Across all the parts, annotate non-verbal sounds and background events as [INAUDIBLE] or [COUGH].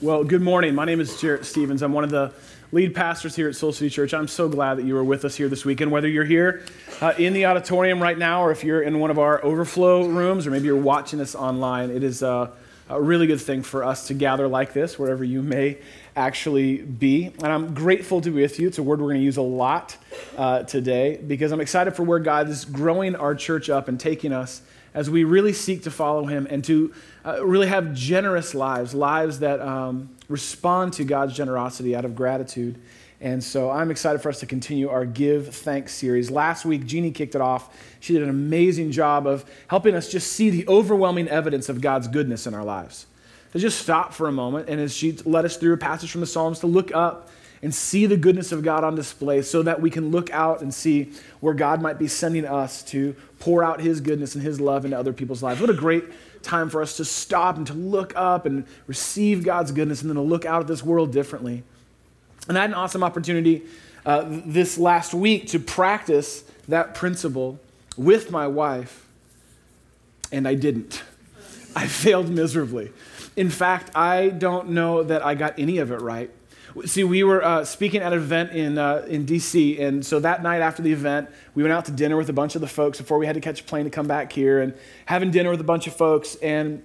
Well, good morning. My name is Jarrett Stevens. I'm one of the lead pastors here at Soul City Church. I'm so glad that you are with us here this weekend, whether you're here uh, in the auditorium right now or if you're in one of our overflow rooms or maybe you're watching us online. It is uh, a really good thing for us to gather like this, wherever you may actually be. And I'm grateful to be with you. It's a word we're going to use a lot uh, today because I'm excited for where God is growing our church up and taking us as we really seek to follow Him and to uh, really have generous lives, lives that um, respond to God's generosity out of gratitude. And so I'm excited for us to continue our Give Thanks series. Last week, Jeanne kicked it off. She did an amazing job of helping us just see the overwhelming evidence of God's goodness in our lives. To just stop for a moment, and as she led us through a passage from the Psalms, to look up and see the goodness of God on display so that we can look out and see where God might be sending us to pour out His goodness and His love into other people's lives. What a great time for us to stop and to look up and receive God's goodness and then to look out at this world differently. And I had an awesome opportunity uh, this last week to practice that principle with my wife, and I didn't. I [LAUGHS] failed miserably. In fact, I don't know that I got any of it right. See, we were uh, speaking at an event in, uh, in DC, and so that night after the event, we went out to dinner with a bunch of the folks before we had to catch a plane to come back here, and having dinner with a bunch of folks. And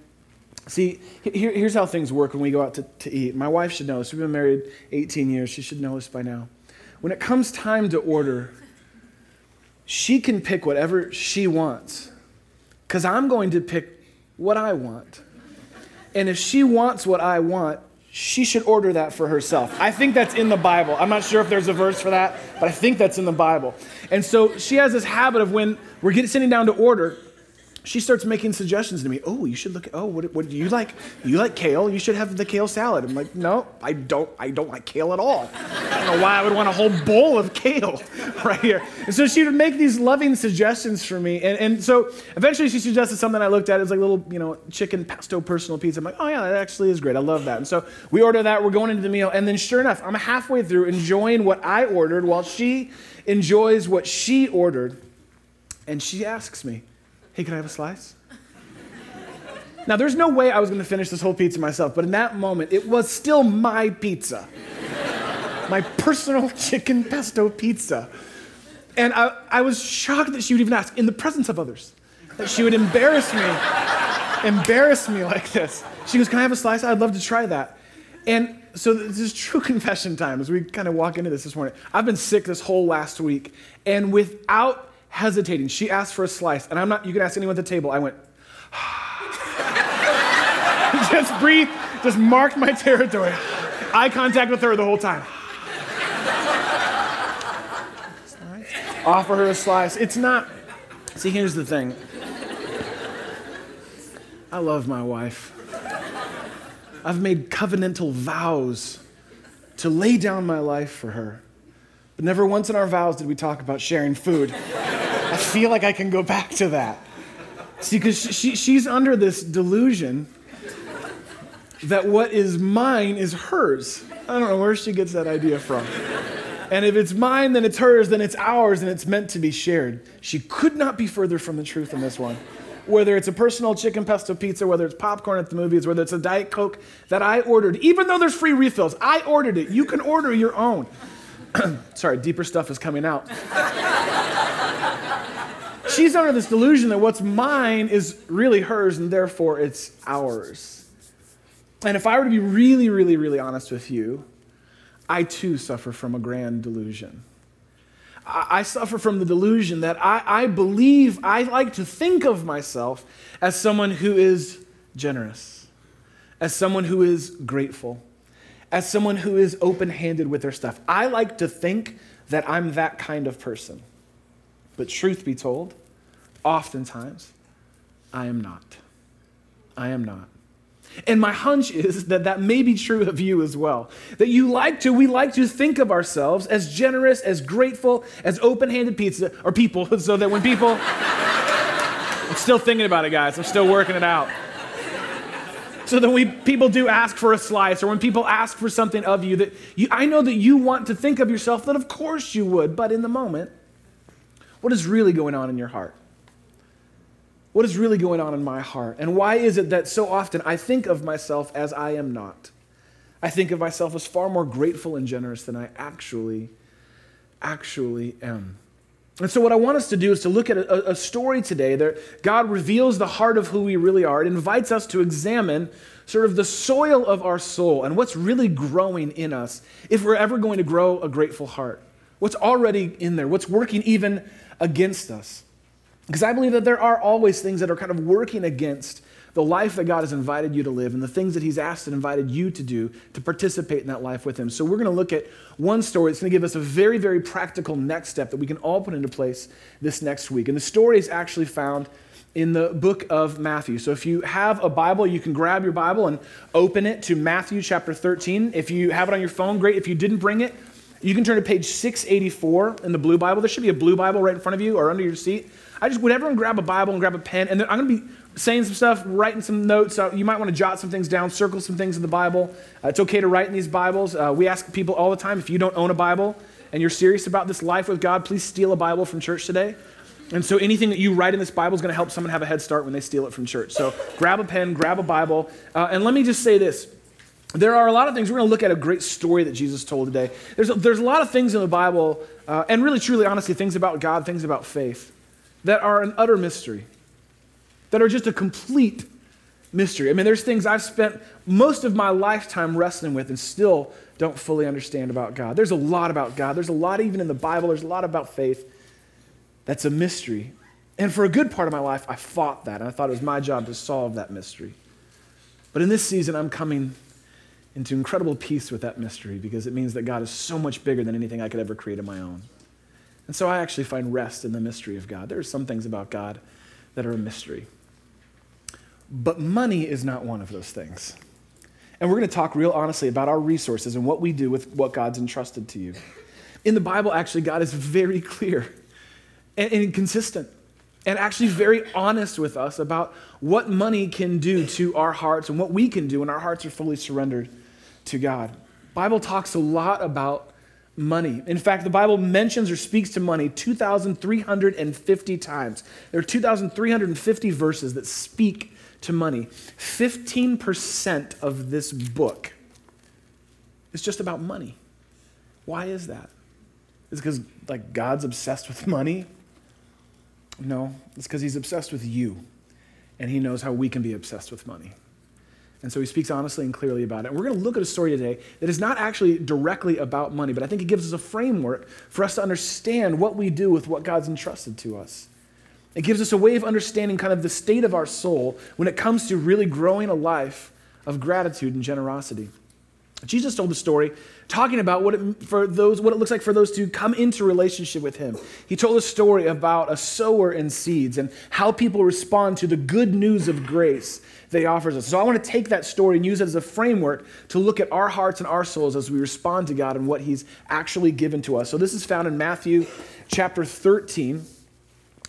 see, here, here's how things work when we go out to, to eat. My wife should know this. We've been married 18 years. She should know this by now. When it comes time to order, she can pick whatever she wants, because I'm going to pick what I want. And if she wants what I want, she should order that for herself. I think that's in the Bible. I'm not sure if there's a verse for that, but I think that's in the Bible. And so she has this habit of when we're getting sitting down to order, she starts making suggestions to me. Oh, you should look. At oh, what, what do you like? You like kale? You should have the kale salad. I'm like, no, I don't. I don't like kale at all. I don't know why I would want a whole bowl of kale [LAUGHS] right here. And so she would make these loving suggestions for me. And, and so eventually she suggested something I looked at. It was like a little, you know, chicken pesto personal pizza. I'm like, oh yeah, that actually is great. I love that. And so we order that. We're going into the meal, and then sure enough, I'm halfway through enjoying what I ordered while she enjoys what she ordered, and she asks me Hey, can I have a slice? Now, there's no way I was going to finish this whole pizza myself, but in that moment, it was still my pizza. my personal [LAUGHS] chicken pesto pizza. And I, I was shocked that she would even ask in the presence of others, that she would embarrass me, embarrass me like this. She goes, Can I have a slice? I'd love to try that. And so this is true [LAUGHS] confession time as we kind of walk into this this morning. I've been sick this whole last week, and without hesitating. She asked for a slice, and I'm not, you can ask anyone at the table. I went, [SIGHS] just breathe, just marked my territory. Eye contact with her the whole time. Offer her a slice. It's not, see, here's the thing. I love my wife. I've made covenantal vows to lay down my life for her. But never once in our vows did we talk about sharing food. I feel like I can go back to that. See, because she, she's under this delusion that what is mine is hers. I don't know where she gets that idea from. And if it's mine, then it's hers, then it's ours, and it's meant to be shared. She could not be further from the truth in this one. Whether it's a personal chicken pesto pizza, whether it's popcorn at the movies, whether it's a Diet Coke that I ordered, even though there's free refills, I ordered it. You can order your own. [CLEARS THROAT] Sorry, deeper stuff is coming out. She's under this delusion that what's mine is really hers and therefore it's ours. And if I were to be really, really, really honest with you, I too suffer from a grand delusion. I, I suffer from the delusion that I, I believe, I like to think of myself as someone who is generous, as someone who is grateful, as someone who is open handed with their stuff. I like to think that I'm that kind of person. But truth be told, oftentimes, I am not. I am not. And my hunch is that that may be true of you as well. That you like to, we like to think of ourselves as generous, as grateful, as open handed pizza, or people, [LAUGHS] so that when people, I'm still thinking about it, guys, I'm still working it out. So that we people do ask for a slice, or when people ask for something of you, that you, I know that you want to think of yourself that of course you would, but in the moment, what is really going on in your heart? What is really going on in my heart? And why is it that so often I think of myself as I am not? I think of myself as far more grateful and generous than I actually, actually am. And so, what I want us to do is to look at a, a story today that God reveals the heart of who we really are. It invites us to examine sort of the soil of our soul and what's really growing in us if we're ever going to grow a grateful heart. What's already in there, what's working even against us. Because I believe that there are always things that are kind of working against the life that God has invited you to live and the things that He's asked and invited you to do to participate in that life with Him. So, we're going to look at one story that's going to give us a very, very practical next step that we can all put into place this next week. And the story is actually found in the book of Matthew. So, if you have a Bible, you can grab your Bible and open it to Matthew chapter 13. If you have it on your phone, great. If you didn't bring it, you can turn to page 684 in the blue Bible. There should be a blue Bible right in front of you or under your seat. I just would everyone grab a Bible and grab a pen, and then I'm going to be saying some stuff, writing some notes. Uh, you might want to jot some things down, circle some things in the Bible. Uh, it's okay to write in these Bibles. Uh, we ask people all the time if you don't own a Bible and you're serious about this life with God, please steal a Bible from church today. And so anything that you write in this Bible is going to help someone have a head start when they steal it from church. So grab a pen, grab a Bible. Uh, and let me just say this. There are a lot of things. We're going to look at a great story that Jesus told today. There's a, there's a lot of things in the Bible, uh, and really, truly, honestly, things about God, things about faith, that are an utter mystery that are just a complete mystery. I mean, there's things I've spent most of my lifetime wrestling with and still don't fully understand about God. There's a lot about God. There's a lot even in the Bible. There's a lot about faith that's a mystery. And for a good part of my life, I fought that. And I thought it was my job to solve that mystery. But in this season, I'm coming into incredible peace with that mystery because it means that God is so much bigger than anything I could ever create on my own. And so I actually find rest in the mystery of God. There are some things about God that are a mystery. But money is not one of those things. And we're going to talk real honestly about our resources and what we do with what God's entrusted to you. In the Bible, actually, God is very clear and, consistent and actually very honest with us about what money can do to our hearts and what we can do when our hearts are fully surrendered to God. Bible talks a lot about money. In fact, the Bible mentions or speaks to money 2,350 times. There are 2,350 verses that speak to money. 15% of this book is just about money. Why is that? Is because like God's obsessed with money? No, it's because he's obsessed with you. And he knows how we can be obsessed with money. And so he speaks honestly and clearly about it. And we're going to look at a story today that is not actually directly about money, but I think it gives us a framework for us to understand what we do with what God's entrusted to us. It gives us a way of understanding kind of the state of our soul when it comes to really growing a life of gratitude and generosity. Jesus told the story talking about what it, for those, what it looks like for those to come into relationship with him. He told a story about a sower and seeds and how people respond to the good news of grace that he offers us. So I want to take that story and use it as a framework to look at our hearts and our souls as we respond to God and what he's actually given to us. So this is found in Matthew chapter 13.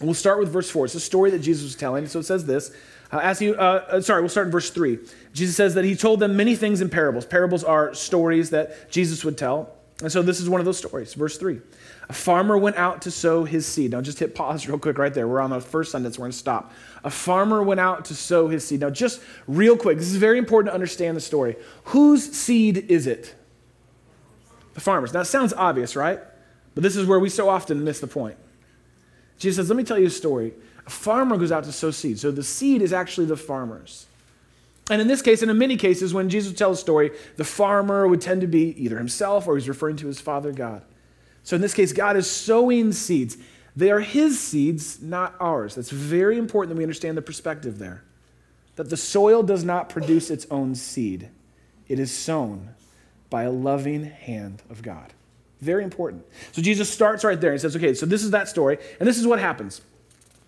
We'll start with verse 4. It's a story that Jesus was telling. So it says this. Uh, as he, uh, sorry, we'll start in verse 3. Jesus says that he told them many things in parables. Parables are stories that Jesus would tell. And so this is one of those stories. Verse 3. A farmer went out to sow his seed. Now just hit pause [LAUGHS] real quick right there. We're on the first sentence. We're going to stop. A farmer went out to sow his seed. Now, just real quick, this is very important to understand the story. Whose seed is it? The farmer's. Now, it sounds obvious, right? But this is where we so often miss the point. Jesus says, Let me tell you a story. A farmer goes out to sow seed. So the seed is actually the farmer's. And in this case, and in many cases, when Jesus tells a story, the farmer would tend to be either himself or he's referring to his father God. So in this case, God is sowing seeds. They are his seeds, not ours. That's very important that we understand the perspective there. That the soil does not produce its own seed, it is sown by a loving hand of God. Very important. So Jesus starts right there and says, okay, so this is that story, and this is what happens.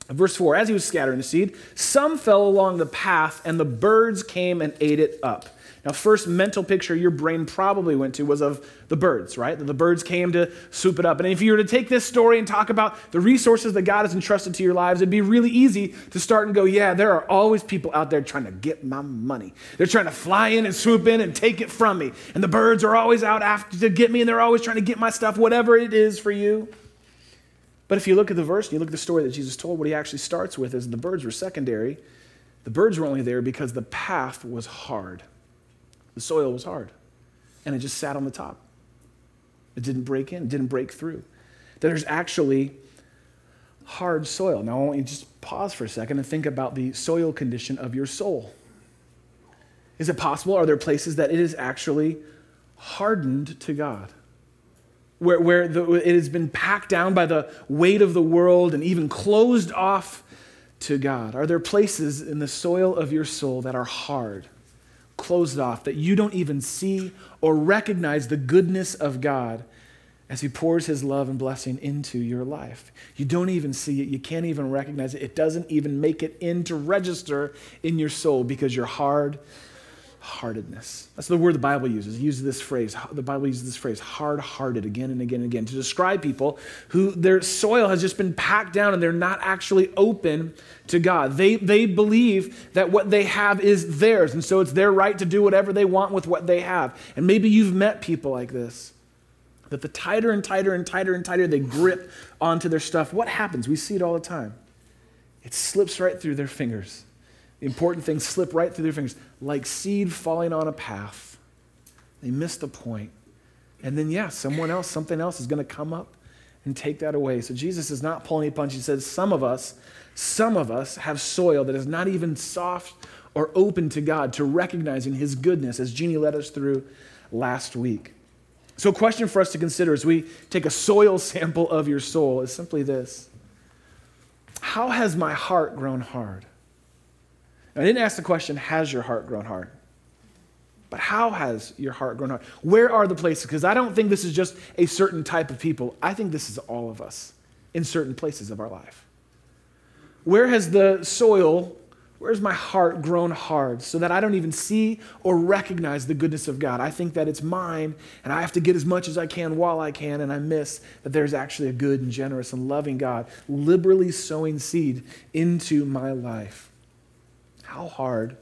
Verse 4 As he was scattering the seed, some fell along the path, and the birds came and ate it up. Now, first mental picture your brain probably went to was of the birds, right? The birds came to swoop it up. And if you were to take this story and talk about the resources that God has entrusted to your lives, it'd be really easy to start and go, yeah, there are always people out there trying to get my money. They're trying to fly in and swoop in and take it from me. And the birds are always out after to get me, and they're always trying to get my stuff, whatever it is for you. But if you look at the verse and you look at the story that Jesus told, what he actually starts with is the birds were secondary. The birds were only there because the path was hard. The soil was hard. and it just sat on the top. It didn't break in, it didn't break through. There's actually hard soil. Now, I want you to just pause for a second and think about the soil condition of your soul. Is it possible? Are there places that it is actually hardened to God? Where, where the, it has been packed down by the weight of the world and even closed off to God? Are there places in the soil of your soul that are hard, closed off, that you don't even see or recognize the goodness of God as He pours His love and blessing into your life? You don't even see it. You can't even recognize it. It doesn't even make it in to register in your soul because you're hard heartedness. That's the word the Bible uses. It uses this phrase. The Bible uses this phrase, hard hearted, again and again and again, to describe people who their soil has just been packed down and they're not actually open to God. They, they believe that what they have is theirs, and so it's their right to do whatever they want with what they have. And maybe you've met people like this. That the tighter and tighter and tighter and tighter they grip onto their stuff, what happens? We see it all the time. It slips right through their fingers. Important things slip right through their fingers, like seed falling on a path. They miss the point. And then, yeah, someone else, something else is going to come up and take that away. So Jesus is not pulling a punch. He says, some of us, some of us have soil that is not even soft or open to God, to recognizing His goodness, as Jeanne led us through last week. So, a question for us to consider as we take a soil [LAUGHS] sample of your soul is simply this How has my heart grown hard? I didn't ask the question, has your heart grown hard? But how has your heart grown hard? Where are the places? Because I don't think this is just a certain type of people. I think this is all of us in certain places of our life. Where has the soil, where's my heart grown hard so that I don't even see or recognize the goodness of God? I think that it's mine and I have to get as much as I can while I can, and I miss that there's actually a good and generous and loving God liberally sowing seed into my life. How hard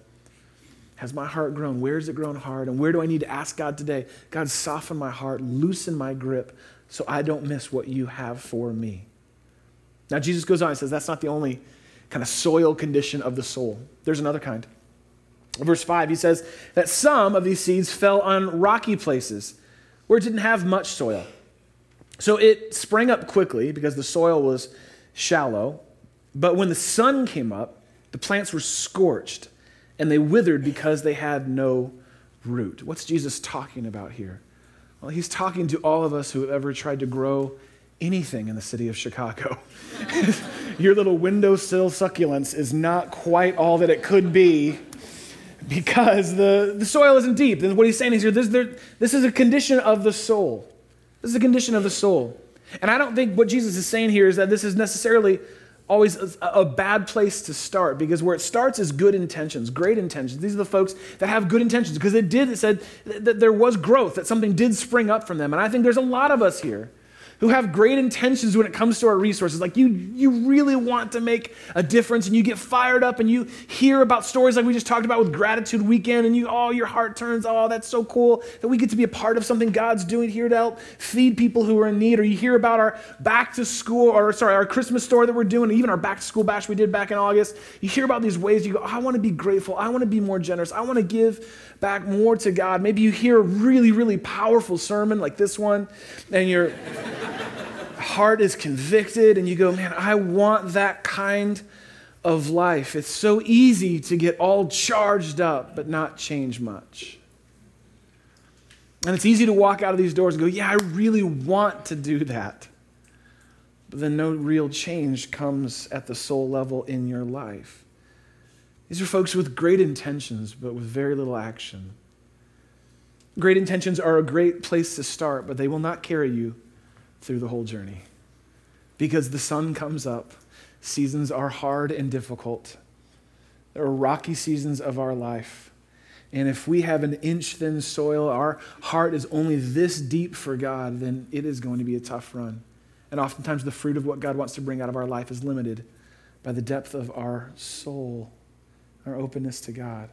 has my heart grown? Where has it grown hard? And where do I need to ask God today? God, soften my heart, loosen my grip so I don't miss what you have for me. Now, Jesus goes on and says that's not the only kind of soil condition of the soul. There's another kind. Verse 5, he says that some of these seeds fell on rocky places where it didn't have much soil. So it sprang up quickly because the soil was shallow. But when the sun came up, the plants were scorched and they withered because they had no root. What's Jesus talking about here? Well, he's talking to all of us who have ever tried to grow anything in the city of Chicago. [LAUGHS] Your little windowsill succulents is not quite all that it could be because the, the soil isn't deep. And what he's saying is here, this, there, this is a condition of the soul. This is a condition of the soul. And I don't think what Jesus is saying here is that this is necessarily always a, a, bad place to start because where it starts is good intentions, great intentions. These are the folks that have good intentions because it did, it said that there was growth, that something did spring up from them. And I think there's a lot of us here who have great intentions when it comes to our resources. Like you, you really want to make a difference and you get fired up and you hear about stories like we just talked about with Gratitude Weekend and you, oh, your heart turns, oh, that's so cool that we get to be a part of something God's doing here to help feed people who are in need. Or you hear about our back to school, or sorry, our Christmas store that we're doing, even our back to school bash we did back in August. You hear about these ways you go, I want to be grateful. I want to be more generous. I want to give back more to God. Maybe you hear a really, really powerful sermon like this one and you're heart is convicted and you go, man, I want that kind of life. It's so easy to get all charged up but not change much. And it's easy to walk out of these doors and go, yeah, I really want to do that. But then no real change comes at the soul level in your life. These are folks with great intentions, but with very little action. Great intentions are a great place to start, but they will not carry you through the whole journey. Because the sun comes up, seasons are hard and difficult. There are rocky seasons of our life. And if we have an inch thin soil, our heart is only this deep for God, then it is going to be a tough run. And oftentimes, the fruit of what God wants to bring out of our life is limited by the depth of our soul, our openness to God.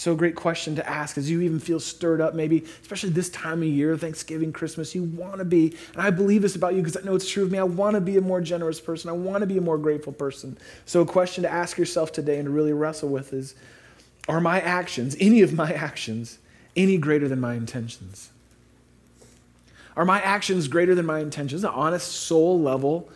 So, a great question to ask as you even feel stirred up, maybe, especially this time of year, Thanksgiving, Christmas. You want to be, and I believe this about you because I know it's true of me. I want to be a more generous person. I want to be a more grateful person. So, a question to ask yourself today and to really wrestle with is Are my actions, any of my actions, any greater than my intentions? Are my actions greater than my intentions? An honest soul level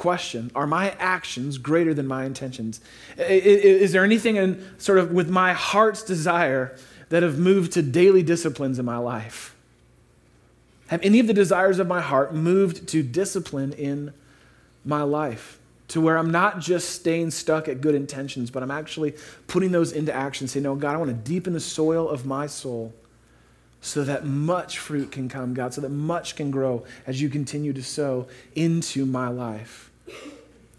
question. Are my actions greater than my intentions? Is there anything in sort of with my heart's desire that have moved to daily disciplines in my life? Have any of the desires of my heart moved to discipline in my life? To where I'm not just staying stuck at good intentions, but I'm actually putting those into action, saying, No, God, I want to deepen the soil of my soul so that much fruit can come, God, so that much can grow as you continue to sow into my life.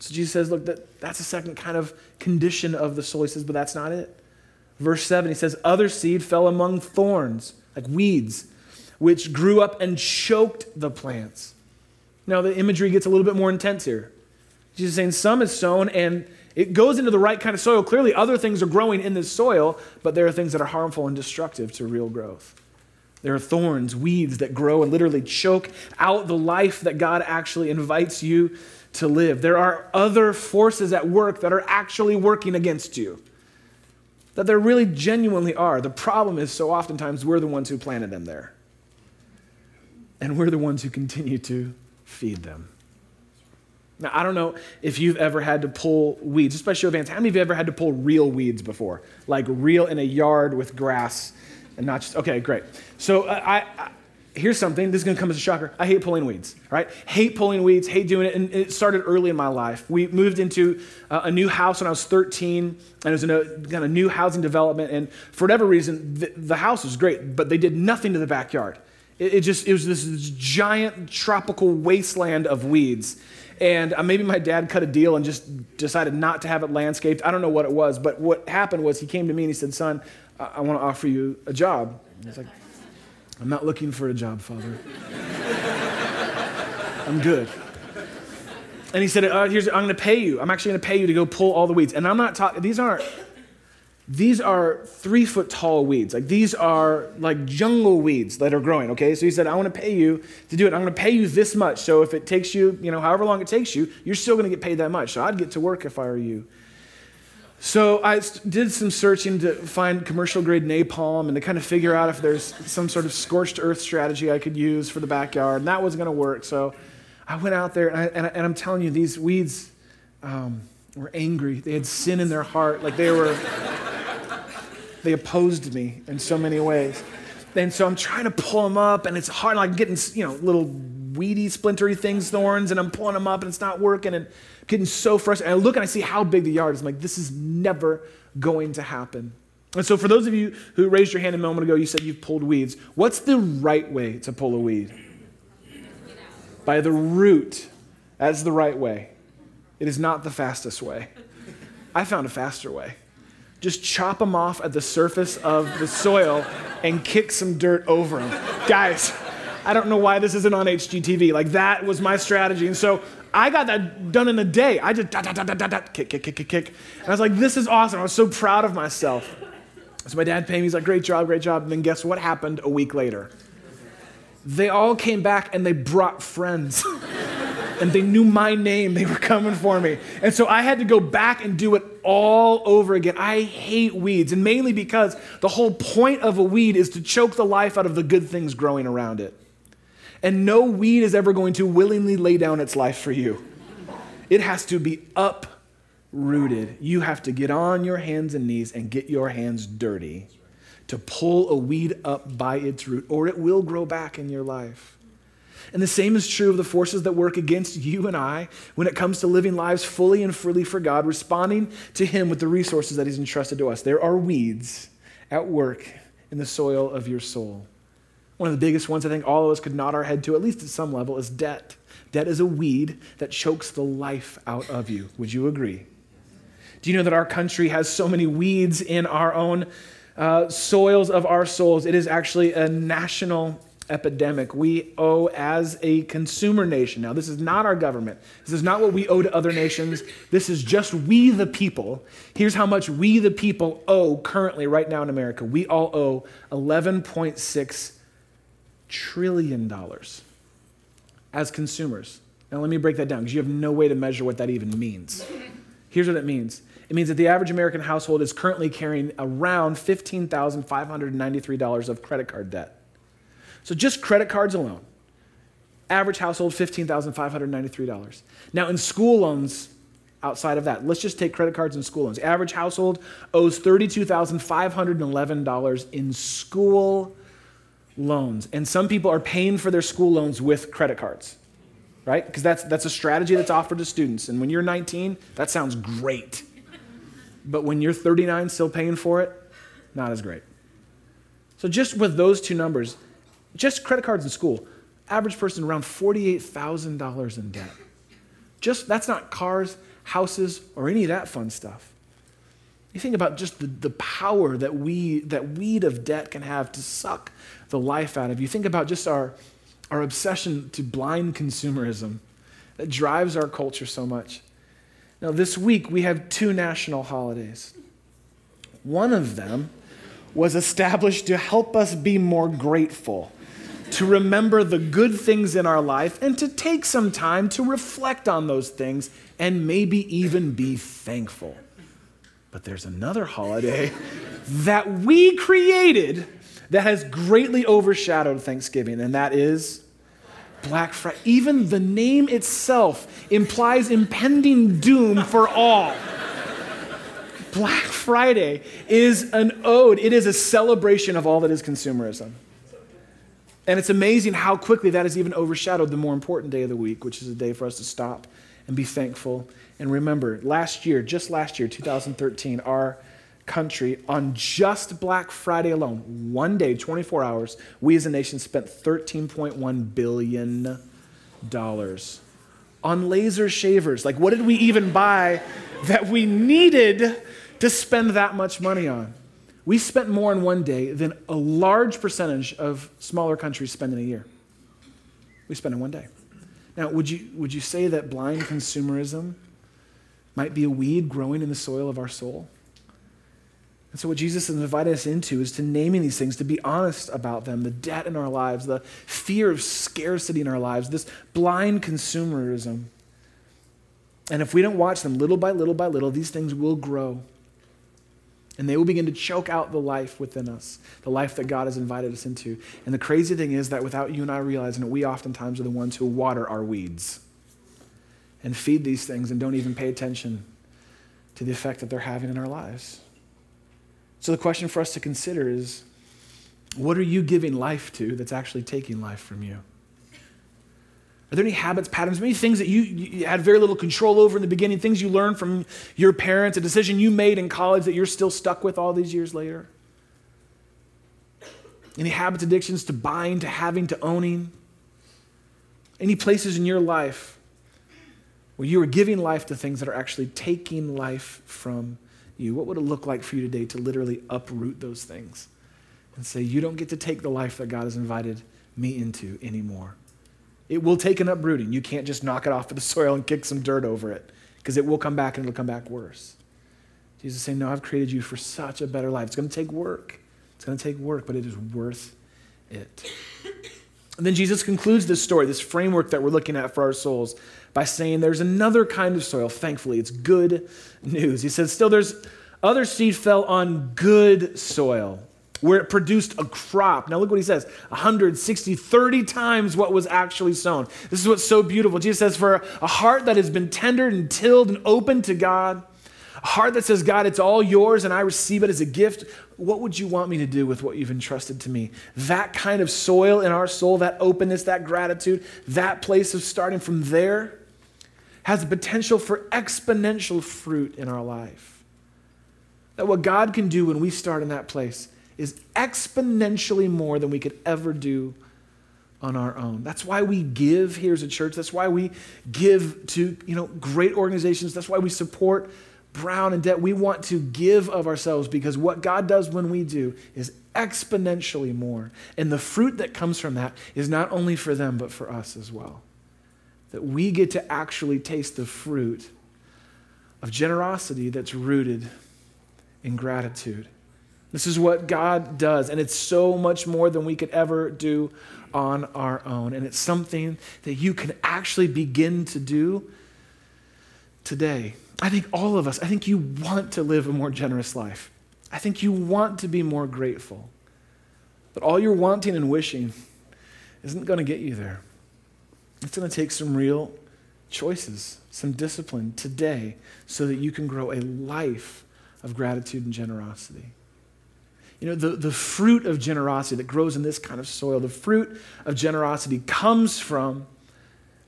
So Jesus says, Look, that, that's a second kind of condition of the soul. He says, But that's not it. Verse 7, he says, Other seed fell among thorns, like weeds, which grew up and choked the plants. Now, the imagery gets a little bit more intense here. Jesus is saying, Some is sown and it goes into the right kind of soil. Clearly, other things are growing in this soil, but there are things that are harmful and destructive to real growth. There are thorns, weeds that grow and literally choke out the life that God actually invites you to live. There are other forces at work that are actually working against you. That there really genuinely are. The problem is, so oftentimes, we're the ones who planted them there. And we're the ones who continue to feed them. Now, I don't know if you've ever had to pull weeds, especially of hands. How many of you ever had to pull real weeds before? Like real in a yard with grass and not just, okay, great. So uh, I here's something, this is gonna come as a shocker. I hate pulling weeds, right? Hate pulling weeds, hate doing it. And it started early in my life. We moved into uh, a new house when I was 13, and it was in a kind of new housing development. And for whatever reason, the, the house was great, but they did nothing to the backyard. It, it just, it was this, this giant tropical wasteland of weeds. And uh, maybe my dad cut a deal and just decided not to have it landscaped. I don't know what it was, but what happened was he came to me and he said, Son, I, I want to offer you a job. And he's like, I'm not looking for a job, Father. I'm good. And he said, uh, here's, I'm going to pay you. I'm actually going to pay you to go pull all the weeds. And I'm not talking, these aren't, these are three foot tall weeds. Like these are like jungle weeds that are growing, okay? So he said, I want to pay you to do it. I'm going to pay you this much. So if it takes you, you know, however long it takes you, you're still going to get paid that much. So I'd get to work if I were you. So I did some searching to find commercial grade napalm and to kind of figure out if there's some sort of scorched earth strategy I could use for the backyard. And that wasn't going to work. So I went out there, and, I, I'm telling you, these weeds um, were angry. They had sin in their heart. Like they were, they opposed me in so many ways. And so I'm trying to pull them up, and it's hard. Like getting, you know, little weedy, splintery things, thorns, and I'm pulling them up, and it's not working. And getting so frustrated. And I look and I see how big the yard is. I'm like, this is never going to happen. And so, for those of you who raised your hand a moment ago, you said you've pulled weeds. What's the right way to pull a weed? By the root. That's the right way. It is not the fastest way. I found a faster way. Just chop them off at the surface of the soil and kick some dirt over them. Guys, I don't know why this isn't on HGTV. Like, that was my strategy. And so I got that done in a day. I just da, da, da, da, da, da, kick, kick, kick, kick, kick. And I was like, this is awesome. I was so proud of myself. So my dad paid me. He's like, great job, great job. And then guess what happened a week later? They all came back and they brought friends. [LAUGHS] and they knew my name. They were coming for me. And so I had to go back and do it all over again. I hate weeds, and mainly because the whole point of a weed is to choke the life out of the good things growing around it. And no weed is ever going to willingly lay down its life for you. It has to be uprooted. You have to get on your hands and knees and get your hands dirty to pull a weed up by its root, or it will grow back in your life. And the same is true of the forces that work against you and I when it comes to living lives fully and freely for God, responding to Him with the resources that He's entrusted to us. There are weeds at work in the soil of your soul. One of the biggest ones I think all of us could nod our head to, at least at some level, is debt. Debt is a weed that chokes the life out of you. Would you agree? Do you know that our country has so many weeds in our own uh, soils of our souls? It is actually a national epidemic. We owe as a consumer nation. Now, this is not our government. This is not what we owe to other nations. This is just we, the people. Here's how much we, the people, owe currently right now in America. We all owe 11.6 trillion dollars as consumers. Now, let me break that down because you have no way to measure what that even means. [LAUGHS] Here's what it means It means that the average American household is currently carrying around $15,593 of credit card debt. So just credit cards alone, average household $15,593. Now, in school loans, outside of that, let's just take credit cards and school loans. Average household owes $32,511 in school loans. And some people are paying for their school loans with credit cards, right? Because that's, that's a strategy that's offered to students. And when you're 19, that sounds great. But when you're 39 still paying for it, not as great. So just with those two numbers, just credit cards in school, average person around $48,000 in debt. Just that's not cars, houses, or any of that fun stuff. You think about just the, the power that we that weed of debt can have to suck the life out of you. Think about just our, our obsession to blind consumerism that drives our culture so much. Now, this week we have two national holidays. One of them was established to help us be more grateful, to remember the good things in our life, and to take some time to reflect on those things and maybe even be thankful. But there's another holiday [LAUGHS] that we created that has greatly overshadowed Thanksgiving, and that is Black Friday. Even the name itself implies impending doom for all. Black Friday is an ode, it is a celebration of all that is consumerism. And it's amazing how quickly that has even overshadowed the more important day of the week, which is a day for us to stop and be thankful. And remember, last year, just last year, 2013, our country on just Black Friday alone, one day, 24 hours, we as a nation spent $13.1 billion on laser shavers. Like, what did we even buy that we needed to spend that much money on? We spent more in one day than a large percentage of smaller countries spend in a year. We spend in one day. Now, would you, would you say that blind consumerism might be a weed growing in the soil of our soul? And so, what Jesus has invited us into is to naming these things, to be honest about them the debt in our lives, the fear of scarcity in our lives, this blind consumerism. And if we don't watch them little by little by little, these things will grow. And they will begin to choke out the life within us, the life that God has invited us into. And the crazy thing is that without you and I realizing it, we oftentimes are the ones who water our weeds and feed these things and don't even pay attention to the effect that they're having in our lives. So the question for us to consider is what are you giving life to that's actually taking life from you? Are there any habits, patterns, maybe things that you, you, had very little control over in the beginning, things you learned from your parents, a decision you made in college that you're still stuck with all these years later? Any habits, addictions to buying, to having, to owning? Any places in your life you are giving life to things that are actually taking life from you, what would it look like for you today to literally uproot those things and say, You don't get to take the life that God has invited me into anymore? It will take an uprooting. You can't just knock it off of the [LAUGHS] soil and kick some dirt over it because it will come back and it'll come back worse. Jesus is saying, No, I've created you for such a better life. It's going to take work. It's going to take work, but it is worth it. And then Jesus concludes this story, this framework that we're looking at for our souls, by saying there's another kind of soil. Thankfully, it's good news. He says, Still, there's other seed fell on good soil where it produced a crop. Now, look what he says 160, 30 times what was actually sown. This is what's so beautiful. Jesus says, For a heart that has been tendered and tilled and opened to God, a heart that says, God, it's all yours and I receive it as a gift, what would you want me to do with what you've entrusted to me? That kind of soil in our soul, that openness, that gratitude, that place of starting from there has the potential for exponential fruit in our life. That what God can do when we start in that place is exponentially more than we could ever do on our own. That's why we give here as a church. That's why we give to, you know, great organizations. That's why we support Brown and Debt. We want to give of ourselves because what God does when we do is exponentially more. And the fruit that comes from that is not only for them, but for us as well that we get to actually taste the fruit of generosity that's rooted in gratitude. This is what God does, and it's so much more than we could ever do on our own. And it's something that you can actually begin to do today. I think all of us, I think you want to live a more generous life. I think you want to be more grateful. But all you're wanting and wishing isn't going to get you there. It's going to take some real choices, some discipline today so that you can grow a life of gratitude and generosity. You know, the, the fruit of generosity that grows in this kind of soil, the fruit of generosity comes from,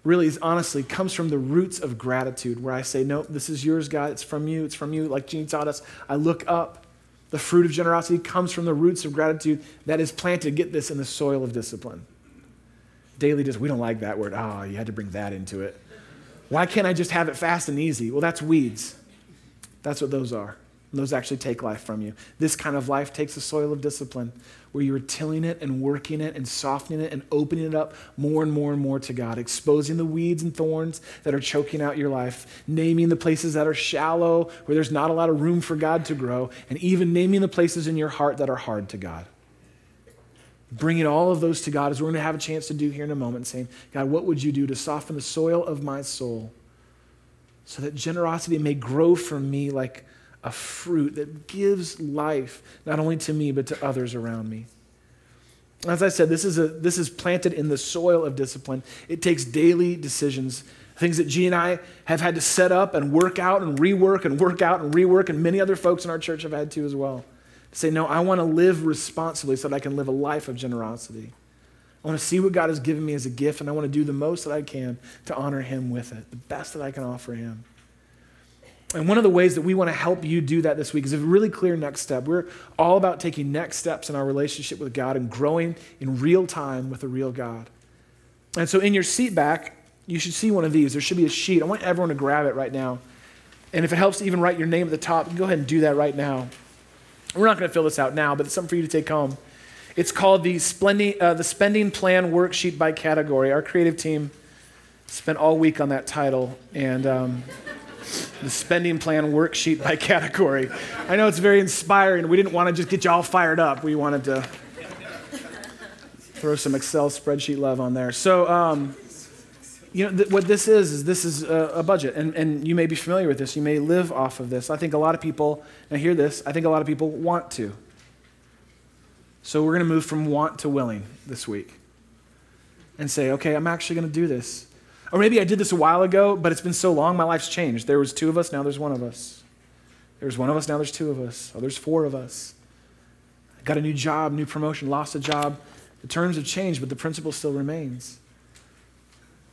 really is honestly, comes from the roots of gratitude, where I say, No, this is yours, God. It's from you. It's from you. Like Jeanne taught us, I look up. The fruit of generosity comes from the roots of gratitude that is planted, get this, in the soil of discipline. Daily just, we don't like that word. Oh, you had to bring that into it. Why can't I just have it fast and easy? Well, that's weeds. That's what those are. Those actually take life from you. This kind of life takes the soil of discipline where you're tilling it and working it and softening it and opening it up more and more and more to God, exposing the weeds and thorns that are choking out your life, naming the places that are shallow, where there's not a lot of room for God to grow, and even naming the places in your heart that are hard to God. Bringing all of those to God, as we're going to have a chance to do here in a moment, saying, God, what would you do to soften the soil of my soul so that generosity may grow from me like a fruit that gives life not only to me but to others around me. As I said, this is, a, this is planted in the soil of discipline. It takes daily decisions, things that G and I have had to set up and work out and rework and work out and rework, and many other folks in our church have had to as well. To say, no, I want to live responsibly so that I can live a life of generosity. I want to see what God has given me as a gift, and I want to do the most that I can to honor Him with it, the best that I can offer Him. And one of the ways that we want to help you do that this week is a really clear next step. We're all about taking next steps in our relationship with God and growing in real time with a real God. And so in your seat back, you should see one of these. There should be a sheet. I want everyone to grab it right now. And if it helps to even write your name at the top, you can go ahead and do that right now. We're not going to fill this out now, but it's something for you to take home. It's called the, spending, uh, the Spending Plan Worksheet by Category. Our creative team spent all week on that title, and um, the spending plan worksheet by category. I know it's very inspiring. We didn't want to just get you all fired up. We wanted to throw some Excel spreadsheet love on there. So, um, you know, th- what this is, is this is a, a, budget. And, and you may be familiar with this. You may live off of this. I think a lot of people, now hear this, I think a lot of people want to. So we're going to move from want to willing this week and say, okay, I'm actually going to do this. Or maybe I did this a while ago, but it's been so long, my life's changed. There was two of us, now there's one of us. There's one of us, now there's two of us. Oh, there's four of us. I got a new job, new promotion, lost a job. The terms have changed, but the principle still remains.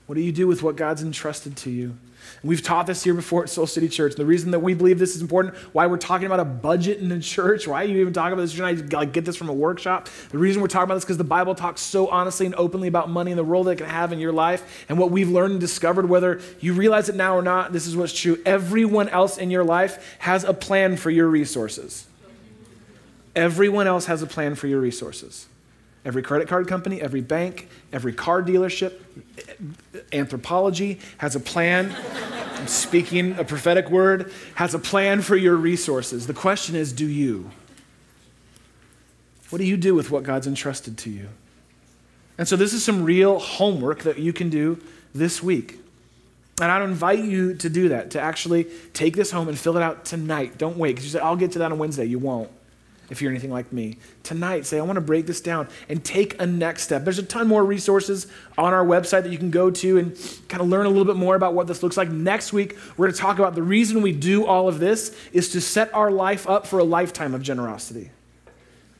What do you do with what God's entrusted to you? We've taught this here before at Soul City Church. The reason that we believe this is important, why we're talking about a budget in the church, why are you even talk about this, you're not like get this from a workshop. The reason we're talking about this is because the Bible talks so honestly and openly about money and the role that it can have in your life. And what we've learned and discovered, whether you realize it now or not, this is what's true. Everyone else in your life has a plan for your resources. Everyone else has a plan for your resources. Every credit card company, every bank, every car dealership, Anthropologie has a plan. I'm speaking a prophetic word, has a plan for your resources. The question is do you? What do you do with what God's entrusted to you? And so, this is some real homework that you can do this week. And I'd invite you to do that, to actually take this home and fill it out tonight. Don't wait, because you say, I'll get to that on Wednesday. You won't if you're anything like me. Tonight, say, I want to break this down and take a next step. There's a ton more resources on our website that you can go to and kind of learn a little bit more about what this looks like. Next week, we're going to talk about the reason we do all of this is to set our life up for a lifetime of generosity.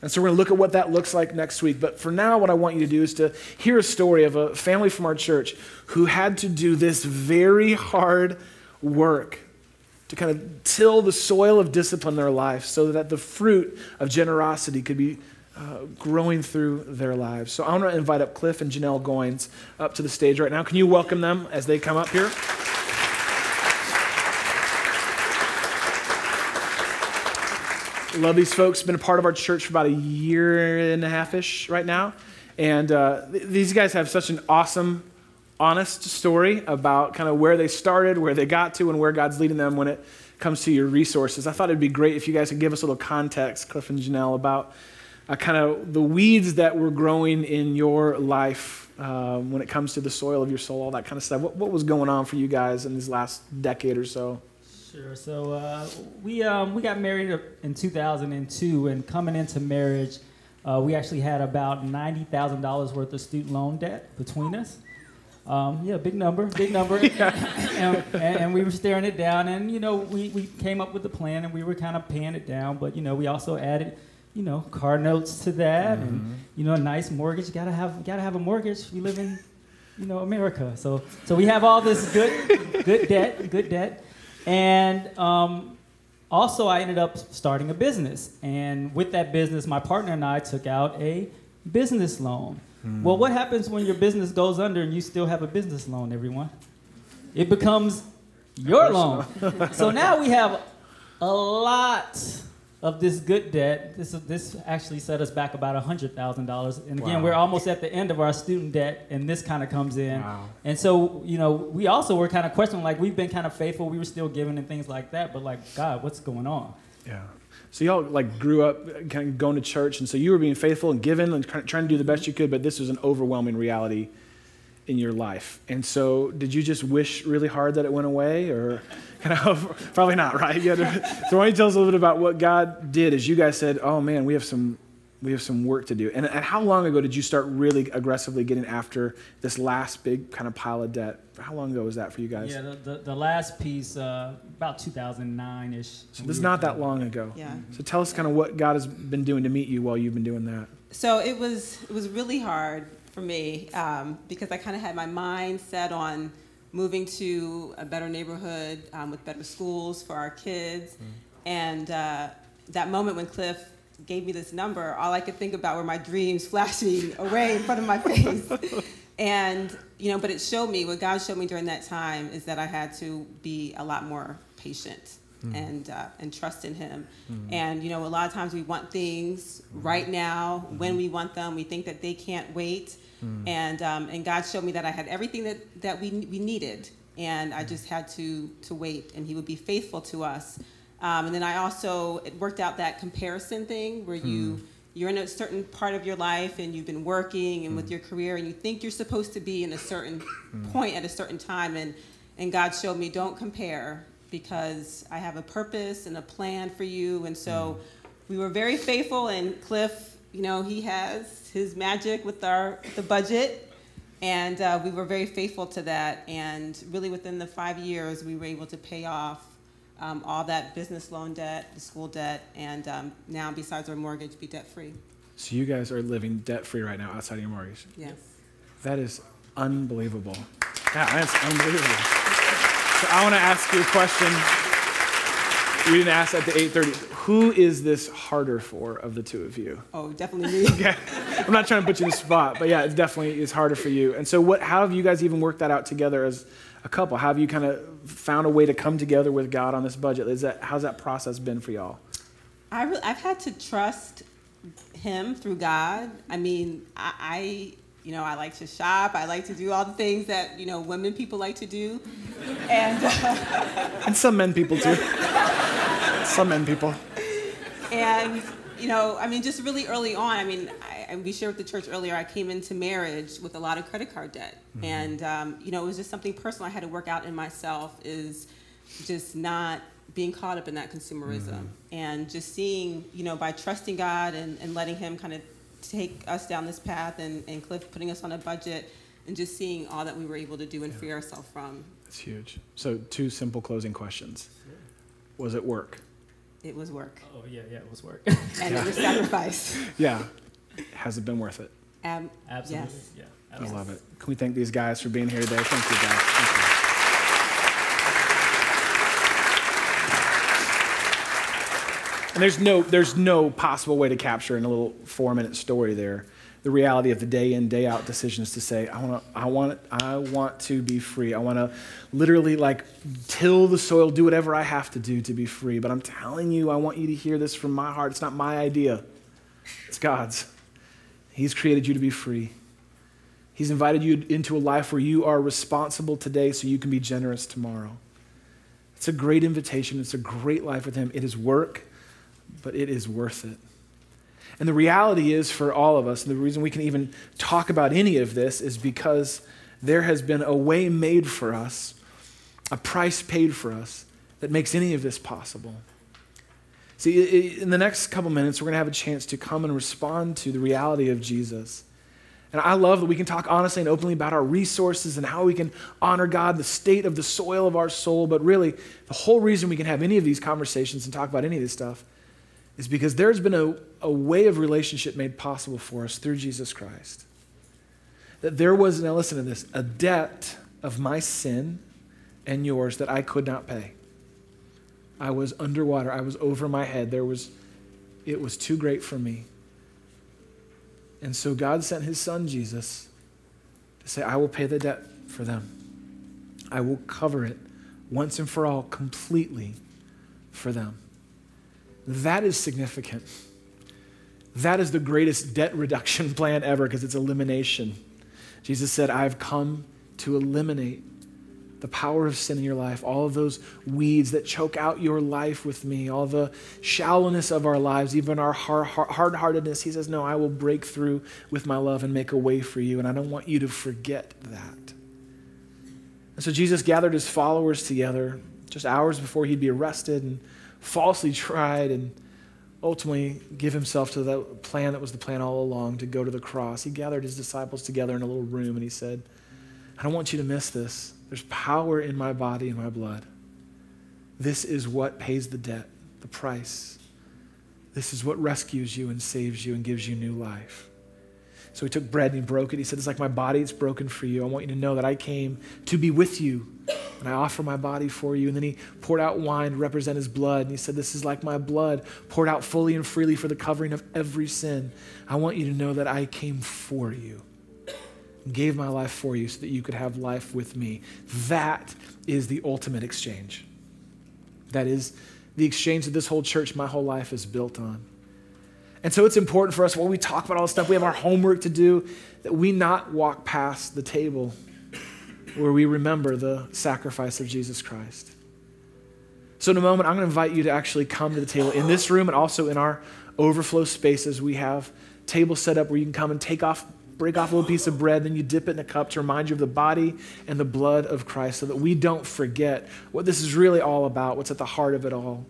And so we're going to look at what that looks like next week. But for now, what I want you to do is to hear a story of a family from our church who had to do this very hard work to kind of till the soil of discipline in their life so that the fruit of generosity could be uh, growing through their lives. So I want to invite up Cliff and Janelle Goins up to the stage right now. Can you welcome them as they come up here? Love these folks. Been a part of our church for about a year and a half ish right now. And uh, th- these guys have such an awesome honest story about kind of where they started, where they got to, and where God's leading them when it comes to your resources. I thought it'd be great if you guys could give us a little context, Cliff and Janelle, about uh, kind of the weeds that were growing in your life um, when it comes to the soil of your soul, all that kind of stuff. What, what was going on for you guys in this last decade or so? Sure. So uh, we um, we got married in 2002, and coming into marriage, uh, we actually had about ninety thousand dollars worth of student loan debt between us. Um, yeah, big number, big number. [LAUGHS] and, and, and we were staring it down, and you know, we, we came up with a plan, and we were kind of paying it down. But you know, we also added, you know, car notes to that, Mm-hmm. and you know, a nice mortgage. You gotta have gotta have a mortgage. We live in, you know, America. So so we have all this good good debt, good debt, and um, also I ended up starting a business, and with that business, my partner and I took out a business loan. Well, what happens when your business goes under and you still have a business loan, everyone? It becomes your loan. so now we have a lot of this good debt. This, this actually set us back about $100,000. And again, Wow. we're almost at the end of our student debt, and this kind of comes in. Wow. And so, you know, we also were kind of questioning, like, we've been kind of faithful, we were still giving and things like that, but like, God, what's going on? Yeah. So y'all like grew up uh, kind of going to church, and so you were being faithful and giving and trying to do the best you could, but this was an overwhelming reality in your life. And so, did you just wish really hard that it went away, or [LAUGHS] kind of [LAUGHS] probably not, right? You had to, [LAUGHS] so why don't you tell us a little bit about what God did as you guys said, "Oh man, we have some." We have some work to do. And, and how long ago did you start really aggressively getting after this last big kind of pile of debt? How long ago was that for you guys? Yeah, the, the, the last piece, uh, about 2009 ish. So this is not that long ago. Yeah. So tell us kind of what God has been doing to meet you while you've been doing that. So it was it was really hard for me um, because I kind of had my mind set on moving to a better neighborhood um, with better schools for our kids, and uh, that moment when Cliff gave me this number, all I could think about were my dreams flashing away in front of my face. [LAUGHS] and you know, but it showed me what God showed me during that time is that I had to be a lot more patient hmm. and uh, and trust in Him. Hmm. And you know, a lot of times we want things hmm. right now when we want them. We think that they can't wait. And um, and God showed me that I had everything that that we we needed, and I just had to to wait, and He would be faithful to us. Um, and then I also worked out that comparison thing where you you're in a certain part of your life and you've been working and with your career and you think you're supposed to be in a certain point at a certain time and and God showed me don't compare because I have a purpose and a plan for you. And so we were very faithful and Cliff you know he has his magic with our the budget. And uh, we were very faithful to that and really within the five years we were able to pay off um, all that business loan debt, the school debt, and um, now besides our mortgage, be debt free. So you guys are living debt free right now outside of your mortgage. Yes. That is unbelievable. Yeah, that's unbelievable. So I want to ask you a question. We didn't ask at the 8:30. Who is this harder for of the two of you? Oh, definitely me. [LAUGHS] Okay. I'm not trying to put you in the spot, but yeah, it definitely is harder for you. And so what how have you guys even worked that out together as a couple? How have you kind of found a way to come together with God on this budget? Is that how's that process been for y'all? I re- I've had to trust him through God. I mean, I, I, you know, I like to shop. I like to do all the things that you know women people like to do, and uh, [LAUGHS] And some men people too. some men people. and you know, I mean, just really early on. I mean, I, and we shared with the church earlier. I came into marriage with a lot of credit card debt, and um, you know, it was just something personal I had to work out in myself. Is just not being caught up in that consumerism, and just seeing, you know, by trusting God and, and letting Him kind of take us down this path, and, and Cliff putting us on a budget, and just seeing all that we were able to do and free ourselves from. That's huge. So two simple closing questions. Was it work? It was work, Oh, yeah, yeah, it was work. and it was [LAUGHS] sacrifice. Yeah. Has it been worth it? Um, Absolutely. Yes. Yeah. I love it. Can we thank these guys for being here today? Thank you, guys. Thank you. And there's no, there's no possible way to capture in a little four-minute story there the reality of the day in, day out decisions to say, I want to, I want, I want to be free. I want to literally like till the soil, do whatever I have to do to be free. But I'm telling you, I want you to hear this from my heart. It's not my idea. It's God's. He's created you to be free. He's invited you into a life where you are responsible today so you can be generous tomorrow. It's a great invitation. It's a great life with Him. It is work, but it is worth it. And the reality is for all of us, and the reason we can even talk about any of this is because there has been a way made for us, a price paid for us, that makes any of this possible. See, in the next couple minutes, we're going to have a chance to come and respond to the reality of Jesus. And I love that we can talk honestly and openly about our resources and how we can honor God, the state of the soil of our soul. But really, the whole reason we can have any of these conversations and talk about any of this stuff is because there's been a, a way of relationship made possible for us through Jesus Christ. That there was, now listen to this, a debt of my sin and yours that I could not pay. I was underwater. I was over my head. There was, it was too great for me. And so God sent his son, Jesus, to say, I will pay the debt for them. I will cover it once and for all, completely for them. That is significant. That is the greatest debt reduction [LAUGHS] plan ever because it's elimination. Jesus said, I've come to eliminate the power of sin in your life, all of those weeds that choke out your life with me, all the shallowness of our lives, even our hard heartedness. He says, No, I will break through with my love and make a way for you. And I don't want you to forget that. And so Jesus gathered his followers together just hours before he'd be arrested and falsely tried and ultimately give himself to the plan that was the plan all along to go to the cross. He gathered his disciples together in a little room and he said, I don't want you to miss this. There's power in my body and my blood. This is what pays the debt, the price. This is what rescues you and saves you and gives you new life. So he took bread and he broke it. He said, It's like my body, it's broken for you. I want you to know that I came to be with you and I offer my body for you. And then he poured out wine to represent his blood. And he said, This is like my blood poured out fully and freely for the covering of every sin. I want you to know that I came for you gave my life for you so that you could have life with me. That is the ultimate exchange. That is the exchange that this whole church, my whole life is built on. And so it's important for us when we talk about all this stuff, we have our homework to do, that we not walk past the table where we remember the sacrifice of Jesus Christ. So, in a moment, I'm going to invite you to actually come to the table in this room and also in our overflow spaces. We have tables set up where you can come and take off break off a little piece of bread, then you dip it in a cup to remind you of the body and the blood of Christ so that we don't forget what this is really all about, what's at the heart of it all.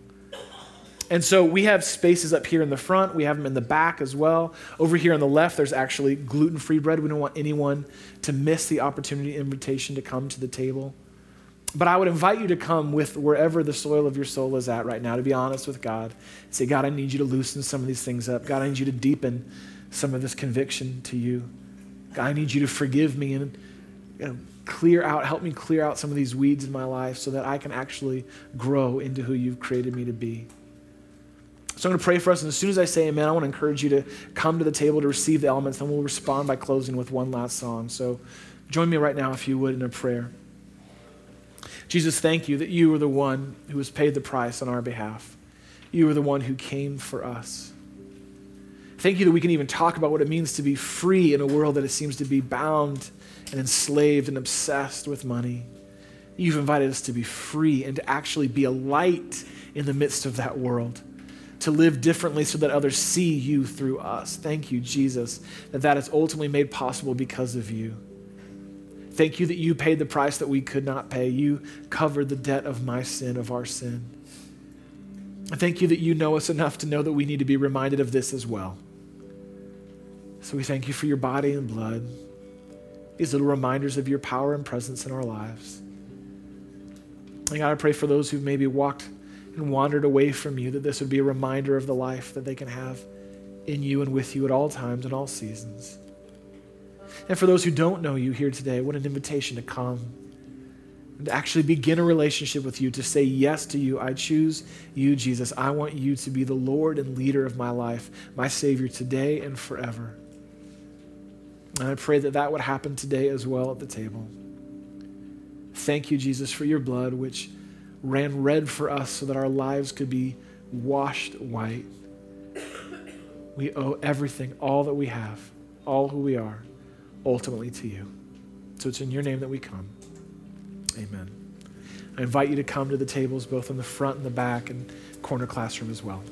And so we have spaces up here in the front, we have them in the back as well. Over here on the left, there's actually gluten free bread. We don't want anyone to miss the opportunity, invitation to come to the table. But I would invite you to come with wherever the soil of your soul is at right now, to be honest with God. Say, God, I need you to loosen some of these things up. God, I need you to deepen some of this conviction to you. I need you to forgive me and you know, clear out, help me clear out some of these weeds in my life so that I can actually grow into who you've created me to be. So I'm going to pray for us, and as soon as I say amen, I want to encourage you to come to the table to receive the elements, and we'll respond by closing with one last song. So join me right now, if you would, in a prayer. Jesus, thank you that you are the one who has paid the price on our behalf. You are the one who came for us. Thank you that we can even talk about what it means to be free in a world that it seems to be bound and enslaved and obsessed with money. You've invited us to be free and to actually be a light in the midst of that world, to live differently so that others see you through us. Thank you, Jesus, that that is ultimately made possible because of you. Thank you that you paid the price that we could not pay. You covered the debt of my sin, of our sin. I thank you that you know us enough to know that we need to be reminded of this as well. So we thank you for your body and blood, these little reminders of your power and presence in our lives. And God, I pray for those who've maybe walked and wandered away from you, that this would be a reminder of the life that they can have in you and with you at all times and all seasons. And for those who don't know you here today, what an invitation to come and to actually begin a relationship with you, to say yes to you. I choose you, Jesus. I want you to be the Lord and leader of my life, my Savior today and forever. And I pray that that would happen today as well at the table. Thank you, Jesus, for your blood, which ran red for us so that our lives could be washed white. We owe everything, all that we have, all who we are, ultimately to you. So it's in your name that we come. Amen. I invite you to come to the tables both in the front and the back and corner classroom as well.